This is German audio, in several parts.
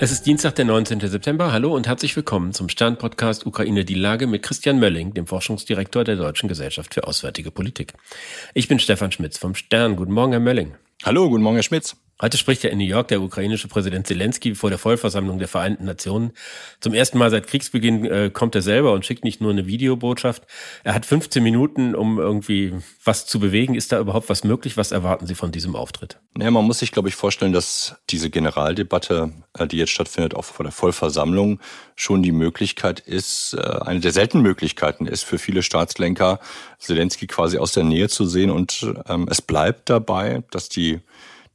Es ist Dienstag, der 19. September. Hallo und herzlich willkommen zum Stern-Podcast Ukraine die Lage mit Christian Mölling, dem Forschungsdirektor der Deutschen Gesellschaft für Auswärtige Politik. Ich bin Stefan Schmitz vom Stern. Guten Morgen, Herr Mölling. Hallo, guten Morgen, Herr Schmitz. Heute spricht ja in New York der ukrainische Präsident Zelensky vor der Vollversammlung der Vereinten Nationen. Zum ersten Mal seit Kriegsbeginn äh, kommt er selber und schickt nicht nur eine Videobotschaft. Er hat 15 Minuten, um irgendwie was zu bewegen. Ist da überhaupt was möglich? Was erwarten Sie von diesem Auftritt? Ja, man muss sich, glaube ich, vorstellen, dass diese Generaldebatte, äh, die jetzt stattfindet, auch vor der Vollversammlung, schon die Möglichkeit ist, äh, eine der seltenen Möglichkeiten ist für viele Staatslenker, Zelensky quasi aus der Nähe zu sehen. Und ähm, es bleibt dabei, dass die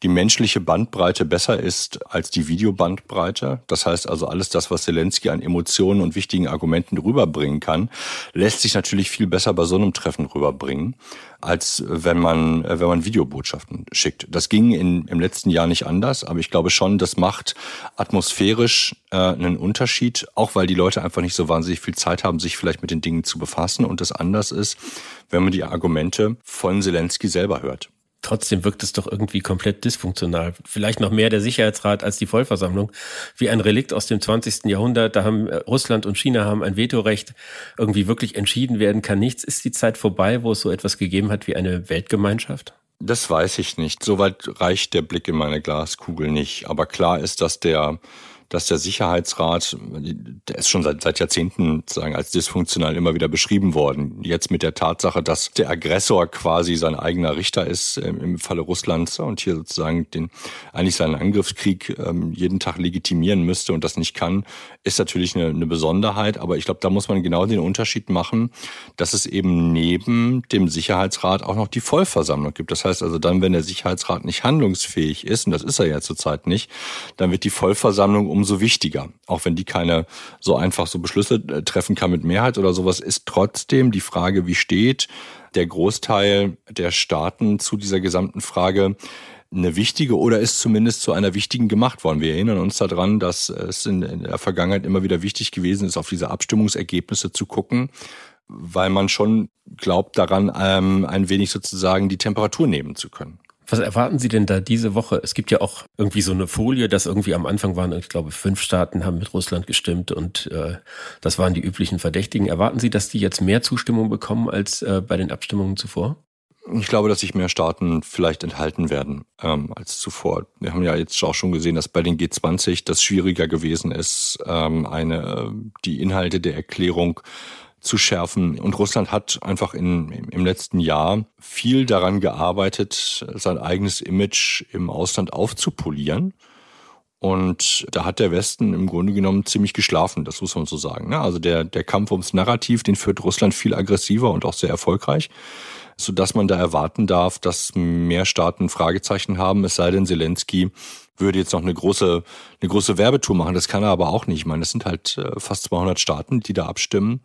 die menschliche Bandbreite besser ist als die Videobandbreite. Das heißt also, alles das, was Zelensky an Emotionen und wichtigen Argumenten rüberbringen kann, lässt sich natürlich viel besser bei so einem Treffen rüberbringen, als wenn man, wenn man Videobotschaften schickt. Das ging in, im letzten Jahr nicht anders, aber ich glaube schon, das macht atmosphärisch äh, einen Unterschied, auch weil die Leute einfach nicht so wahnsinnig viel Zeit haben, sich vielleicht mit den Dingen zu befassen und das anders ist, wenn man die Argumente von Zelensky selber hört trotzdem wirkt es doch irgendwie komplett dysfunktional. Vielleicht noch mehr der Sicherheitsrat als die Vollversammlung. Wie ein Relikt aus dem 20. Jahrhundert. Da haben äh, Russland und China haben ein Vetorecht. Irgendwie wirklich entschieden werden kann nichts. Ist die Zeit vorbei, wo es so etwas gegeben hat wie eine Weltgemeinschaft? Das weiß ich nicht. Soweit reicht der Blick in meine Glaskugel nicht. Aber klar ist, dass der dass der Sicherheitsrat, der ist schon seit, seit Jahrzehnten sagen, als dysfunktional immer wieder beschrieben worden. Jetzt mit der Tatsache, dass der Aggressor quasi sein eigener Richter ist ähm, im Falle Russlands und hier sozusagen den eigentlich seinen Angriffskrieg ähm, jeden Tag legitimieren müsste und das nicht kann, ist natürlich eine, eine Besonderheit. Aber ich glaube, da muss man genau den Unterschied machen, dass es eben neben dem Sicherheitsrat auch noch die Vollversammlung gibt. Das heißt also dann, wenn der Sicherheitsrat nicht handlungsfähig ist, und das ist er ja zurzeit nicht, dann wird die Vollversammlung um umso wichtiger. Auch wenn die keine so einfach so Beschlüsse äh, treffen kann mit Mehrheit oder sowas, ist trotzdem die Frage, wie steht der Großteil der Staaten zu dieser gesamten Frage eine wichtige oder ist zumindest zu einer wichtigen gemacht worden. Wir erinnern uns daran, dass es in der Vergangenheit immer wieder wichtig gewesen ist, auf diese Abstimmungsergebnisse zu gucken, weil man schon glaubt daran, ähm, ein wenig sozusagen die Temperatur nehmen zu können. Was erwarten Sie denn da diese Woche? Es gibt ja auch irgendwie so eine Folie, dass irgendwie am Anfang waren, ich glaube, fünf Staaten haben mit Russland gestimmt und äh, das waren die üblichen Verdächtigen. Erwarten Sie, dass die jetzt mehr Zustimmung bekommen als äh, bei den Abstimmungen zuvor? Ich glaube, dass sich mehr Staaten vielleicht enthalten werden ähm, als zuvor. Wir haben ja jetzt auch schon gesehen, dass bei den G20 das schwieriger gewesen ist, ähm, eine die Inhalte der Erklärung zu schärfen. Und Russland hat einfach in, im letzten Jahr viel daran gearbeitet, sein eigenes Image im Ausland aufzupolieren. Und da hat der Westen im Grunde genommen ziemlich geschlafen, das muss man so sagen. Ne? Also der, der Kampf ums Narrativ, den führt Russland viel aggressiver und auch sehr erfolgreich, sodass man da erwarten darf, dass mehr Staaten Fragezeichen haben, es sei denn, Zelensky würde jetzt noch eine große, eine große Werbetour machen. Das kann er aber auch nicht. Ich meine, das sind halt äh, fast 200 Staaten, die da abstimmen.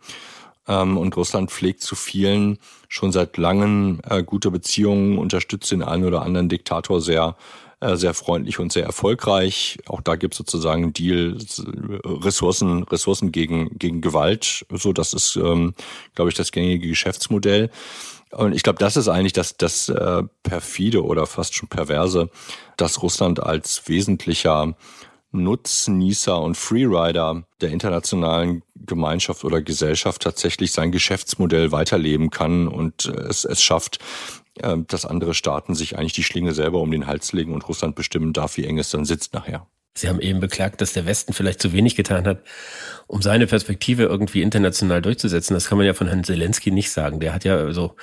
Ähm, und Russland pflegt zu vielen schon seit langem äh, gute Beziehungen, unterstützt den einen oder anderen Diktator sehr äh, sehr freundlich und sehr erfolgreich. Auch da gibt es sozusagen Deal, Ressourcen, Ressourcen gegen, gegen Gewalt. So, das ist, ähm, glaube ich, das gängige Geschäftsmodell. Und ich glaube, das ist eigentlich das, das äh, perfide oder fast schon perverse, dass Russland als wesentlicher Nutznießer und Freerider der internationalen Gemeinschaft oder Gesellschaft tatsächlich sein Geschäftsmodell weiterleben kann und äh, es, es schafft, äh, dass andere Staaten sich eigentlich die Schlinge selber um den Hals legen und Russland bestimmen darf, wie eng es dann sitzt nachher. Sie haben eben beklagt, dass der Westen vielleicht zu wenig getan hat, um seine Perspektive irgendwie international durchzusetzen. Das kann man ja von Herrn Zelensky nicht sagen. Der hat ja so,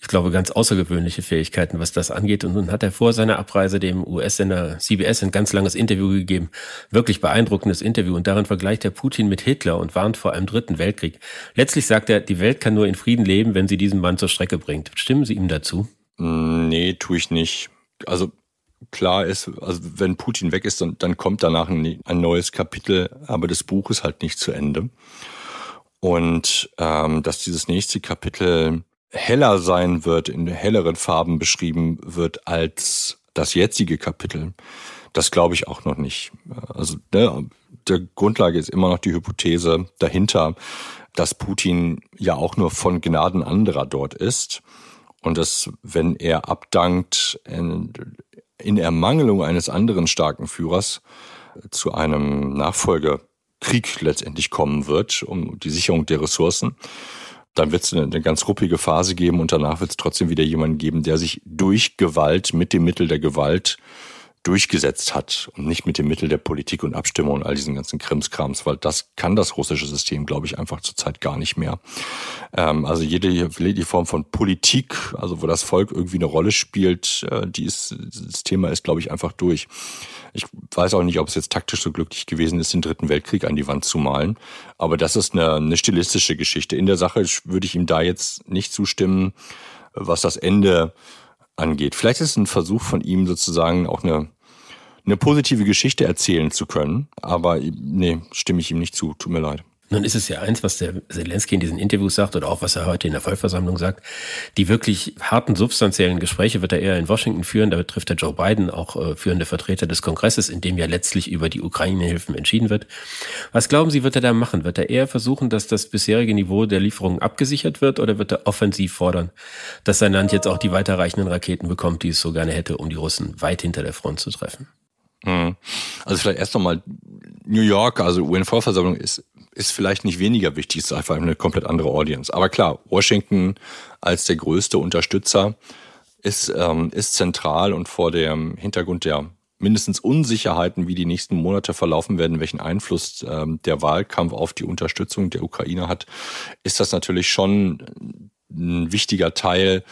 ich glaube, ganz außergewöhnliche Fähigkeiten, was das angeht. Und nun hat er vor seiner Abreise dem US-Sender CBS ein ganz langes Interview gegeben. Wirklich beeindruckendes Interview. Und darin vergleicht er Putin mit Hitler und warnt vor einem dritten Weltkrieg. Letztlich sagt er, die Welt kann nur in Frieden leben, wenn sie diesen Mann zur Strecke bringt. Stimmen Sie ihm dazu? Nee, tue ich nicht. Also klar ist, also wenn Putin weg ist, dann, dann kommt danach ein, ein, neues Kapitel, aber das Buch ist halt nicht zu Ende. Und ähm, dass dieses nächste Kapitel heller sein wird, in helleren Farben beschrieben wird als das jetzige Kapitel, das glaube ich auch noch nicht. Also ne, der Grundlage ist immer noch die Hypothese dahinter, dass Putin ja auch nur von Gnaden anderer dort ist und dass, wenn er abdankt, in Ermangelung eines anderen starken Führers zu einem Nachfolgekrieg letztendlich kommen wird, um die Sicherung der Ressourcen, dann wird es eine, eine, ganz ruppige Phase geben und danach wird es trotzdem wieder jemanden geben, der sich durch Gewalt, mit dem Mittel der Gewalt durchgesetzt hat und nicht mit dem Mittel der Politik und Abstimmung und all diesen ganzen Krimskrams, weil das kann das russische System, glaube ich, einfach zurzeit gar nicht mehr. Ähm, also jede, jede Form von Politik, also wo das Volk irgendwie eine Rolle spielt, äh, die ist, das Thema ist, glaube ich, einfach durch. Ich weiß auch nicht, ob es jetzt taktisch so glücklich gewesen ist, den Dritten Weltkrieg an die Wand zu malen, aber das ist eine, eine stilistische Geschichte. In der Sache würde ich ihm da jetzt nicht zustimmen, was das Ende angeht. Vielleicht ist es ein Versuch von ihm sozusagen auch eine eine positive Geschichte erzählen zu können. Aber nee, stimme ich ihm nicht zu. Tut mir leid. Nun ist es ja eins, was der Zelensky in diesen Interviews sagt oder auch was er heute in der Vollversammlung sagt. Die wirklich harten, substanziellen Gespräche wird er eher in Washington führen. Da trifft er Joe Biden, auch äh, führende Vertreter des Kongresses, in dem ja letztlich über die Ukraine-Hilfen entschieden wird. Was glauben Sie, wird er da machen? Wird er eher versuchen, dass das bisherige Niveau der Lieferungen abgesichert wird oder wird er offensiv fordern, dass sein Land jetzt auch die weiterreichenden Raketen bekommt, die es so gerne hätte, um die Russen weit hinter der Front zu treffen? Mhm. Also vielleicht erst nochmal New York, also UN-Vollversammlung ist, ist vielleicht nicht weniger wichtig, ist einfach eine komplett andere Audience. Aber klar, Washington als der größte Unterstützer ist, ähm, ist zentral und vor dem Hintergrund der mindestens Unsicherheiten, wie die nächsten Monate verlaufen werden, welchen Einfluss ähm, der Wahlkampf auf die Unterstützung der Ukraine hat, ist das natürlich schon ein wichtiger Teil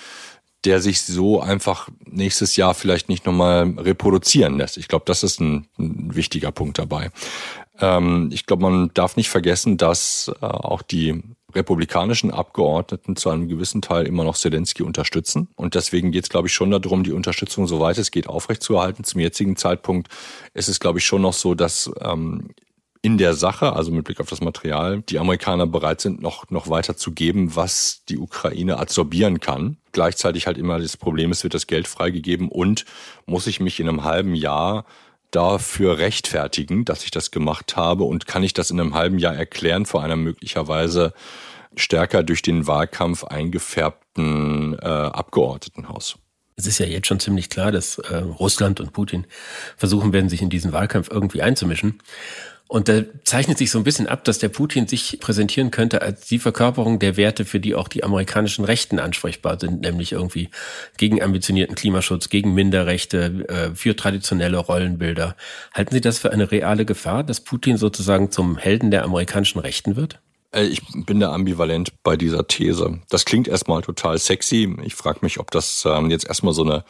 der sich so einfach nächstes Jahr vielleicht nicht nochmal reproduzieren lässt. Ich glaube, das ist ein, ein wichtiger Punkt dabei. Ähm, ich glaube, man darf nicht vergessen, dass äh, auch die republikanischen Abgeordneten zu einem gewissen Teil immer noch Zelensky unterstützen. Und deswegen geht es, glaube ich, schon darum, die Unterstützung, soweit es geht, aufrechtzuerhalten. Zum jetzigen Zeitpunkt ist es, glaube ich, schon noch so, dass ähm, in der Sache, also mit Blick auf das Material, die Amerikaner bereit sind, noch, noch weiter zu geben, was die Ukraine absorbieren kann. Gleichzeitig halt immer das Problem, es wird das Geld freigegeben und muss ich mich in einem halben Jahr dafür rechtfertigen, dass ich das gemacht habe und kann ich das in einem halben Jahr erklären vor einer möglicherweise stärker durch den Wahlkampf eingefärbten äh, Abgeordnetenhaus. Es ist ja jetzt schon ziemlich klar, dass äh, Russland und Putin versuchen werden, sich in diesen Wahlkampf irgendwie einzumischen. Und da zeichnet sich so ein bisschen ab, dass der Putin sich präsentieren könnte als die Verkörperung der Werte, für die auch die amerikanischen Rechten ansprechbar sind, nämlich irgendwie gegen ambitionierten Klimaschutz, gegen Minderrechte, äh, für traditionelle Rollenbilder. Halten Sie das für eine reale Gefahr, dass Putin sozusagen zum Helden der amerikanischen Rechten wird? Äh, ich bin da ambivalent bei dieser These. Das klingt erstmal total sexy. Ich frage mich, ob das ähm, jetzt erstmal so eine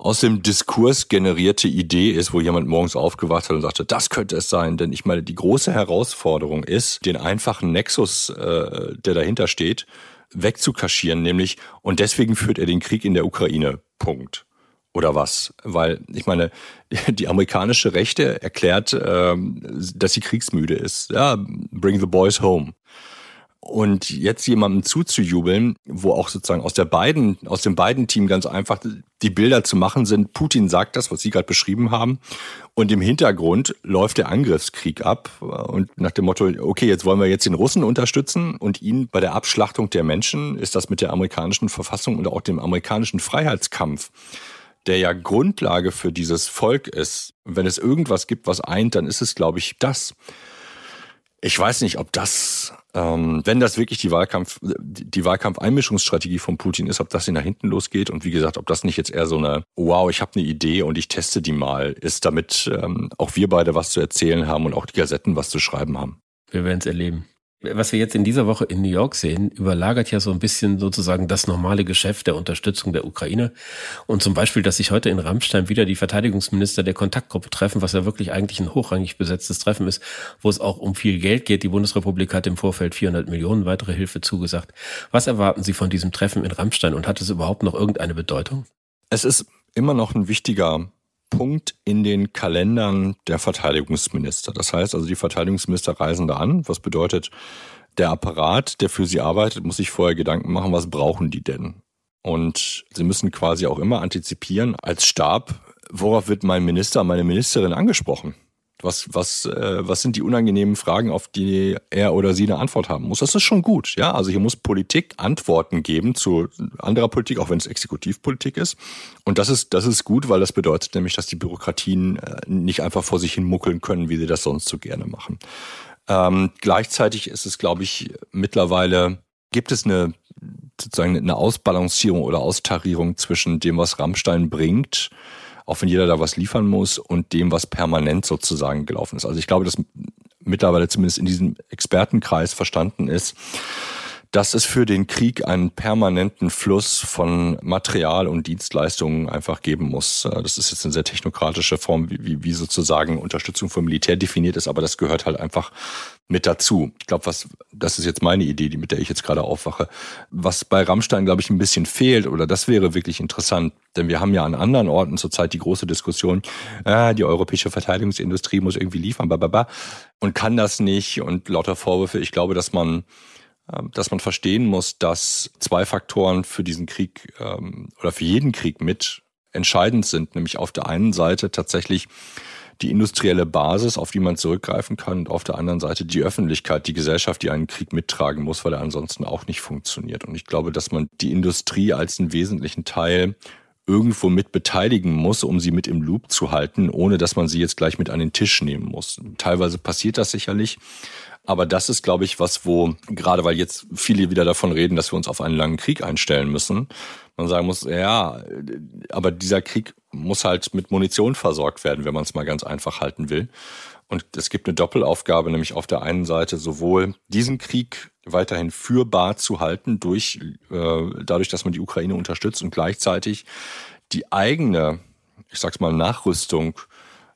aus dem Diskurs generierte Idee ist, wo jemand morgens aufgewacht hat und sagte, das könnte es sein. Denn ich meine, die große Herausforderung ist, den einfachen Nexus, äh, der dahinter steht, wegzukaschieren, nämlich, und deswegen führt er den Krieg in der Ukraine. Punkt. Oder was? Weil, ich meine, die amerikanische Rechte erklärt, ähm, dass sie kriegsmüde ist. Ja, bring the boys home. Und jetzt jemandem zuzujubeln, wo auch sozusagen aus der beiden, aus dem beiden Team ganz einfach die Bilder zu machen sind, Putin sagt das, was Sie gerade beschrieben haben, und im Hintergrund läuft der Angriffskrieg ab und nach dem Motto, okay, jetzt wollen wir jetzt den Russen unterstützen und ihn bei der Abschlachtung der Menschen, ist das mit der amerikanischen Verfassung und auch dem amerikanischen Freiheitskampf der ja Grundlage für dieses Volk ist. Wenn es irgendwas gibt, was eint, dann ist es, glaube ich, das. Ich weiß nicht, ob das, ähm, wenn das wirklich die Wahlkampf, die Wahlkampfeinmischungsstrategie von Putin ist, ob das in nach hinten losgeht und wie gesagt, ob das nicht jetzt eher so eine, wow, ich habe eine Idee und ich teste die mal, ist, damit ähm, auch wir beide was zu erzählen haben und auch die Gazetten was zu schreiben haben. Wir werden es erleben was wir jetzt in dieser Woche in New York sehen, überlagert ja so ein bisschen sozusagen das normale Geschäft der Unterstützung der Ukraine. Und zum Beispiel, dass sich heute in Rammstein wieder die Verteidigungsminister der Kontaktgruppe treffen, was ja wirklich eigentlich ein hochrangig besetztes Treffen ist, wo es auch um viel Geld geht. Die Bundesrepublik hat im Vorfeld 400 Millionen weitere Hilfe zugesagt. Was erwarten Sie von diesem Treffen in Rammstein und hat es überhaupt noch irgendeine Bedeutung? Es ist immer noch ein wichtiger Punkt in den Kalendern der Verteidigungsminister. Das heißt also, die Verteidigungsminister reisen da an, was bedeutet, der Apparat, der für sie arbeitet, muss sich vorher Gedanken machen, was brauchen die denn? Und sie müssen quasi auch immer antizipieren als Stab, worauf wird mein Minister, meine Ministerin angesprochen? Was, was, äh, was sind die unangenehmen Fragen, auf die er oder sie eine Antwort haben muss? Das ist schon gut. Ja, also hier muss Politik Antworten geben zu anderer Politik, auch wenn es Exekutivpolitik ist. Und das ist, das ist gut, weil das bedeutet nämlich, dass die Bürokratien äh, nicht einfach vor sich hin muckeln können, wie sie das sonst so gerne machen. Ähm, gleichzeitig ist es, glaube ich, mittlerweile gibt es eine sozusagen eine Ausbalancierung oder Austarierung zwischen dem, was Rammstein bringt auch wenn jeder da was liefern muss und dem, was permanent sozusagen gelaufen ist. Also ich glaube, dass mittlerweile zumindest in diesem Expertenkreis verstanden ist, dass es für den Krieg einen permanenten Fluss von Material und Dienstleistungen einfach geben muss. Das ist jetzt eine sehr technokratische Form, wie, wie sozusagen Unterstützung vom Militär definiert ist, aber das gehört halt einfach mit dazu. Ich glaube, was das ist jetzt meine Idee, die mit der ich jetzt gerade aufwache. Was bei Rammstein, glaube ich, ein bisschen fehlt, oder das wäre wirklich interessant, denn wir haben ja an anderen Orten zurzeit die große Diskussion, ah, die europäische Verteidigungsindustrie muss irgendwie liefern, bababa, und kann das nicht und lauter Vorwürfe. Ich glaube, dass man dass man verstehen muss, dass zwei Faktoren für diesen Krieg ähm, oder für jeden Krieg mit entscheidend sind, nämlich auf der einen Seite tatsächlich die industrielle Basis, auf die man zurückgreifen kann, und auf der anderen Seite die Öffentlichkeit, die Gesellschaft, die einen Krieg mittragen muss, weil er ansonsten auch nicht funktioniert. Und ich glaube, dass man die Industrie als einen wesentlichen Teil irgendwo mit beteiligen muss, um sie mit im Loop zu halten, ohne dass man sie jetzt gleich mit an den Tisch nehmen muss. Teilweise passiert das sicherlich, aber das ist, glaube ich, was, wo, gerade weil jetzt viele wieder davon reden, dass wir uns auf einen langen Krieg einstellen müssen, man sagen muss, ja, aber dieser Krieg muss halt mit Munition versorgt werden, wenn man es mal ganz einfach halten will. Und es gibt eine Doppelaufgabe, nämlich auf der einen Seite sowohl diesen Krieg weiterhin führbar zu halten durch äh, dadurch, dass man die Ukraine unterstützt und gleichzeitig die eigene, ich sag's mal, Nachrüstung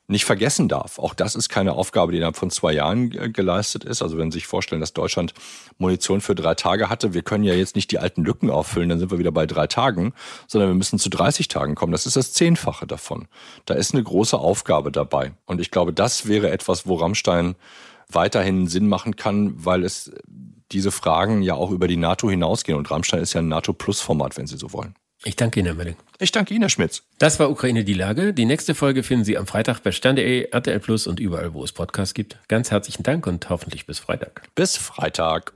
nicht vergessen darf. Auch das ist keine Aufgabe, die innerhalb von zwei Jahren geleistet ist. Also wenn Sie sich vorstellen, dass Deutschland Munition für drei Tage hatte, wir können ja jetzt nicht die alten Lücken auffüllen, dann sind wir wieder bei drei Tagen, sondern wir müssen zu 30 Tagen kommen. Das ist das Zehnfache davon. Da ist eine große Aufgabe dabei. Und ich glaube, das wäre etwas, wo Rammstein weiterhin Sinn machen kann, weil es diese Fragen ja auch über die NATO hinausgehen. Und Rammstein ist ja ein NATO-Plus-Format, wenn Sie so wollen. Ich danke Ihnen, Herr Melling. Ich danke Ihnen, Herr Schmitz. Das war Ukraine die Lage. Die nächste Folge finden Sie am Freitag bei Stern.de, RTL Plus und überall, wo es Podcasts gibt. Ganz herzlichen Dank und hoffentlich bis Freitag. Bis Freitag.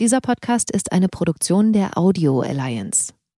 Dieser Podcast ist eine Produktion der Audio Alliance.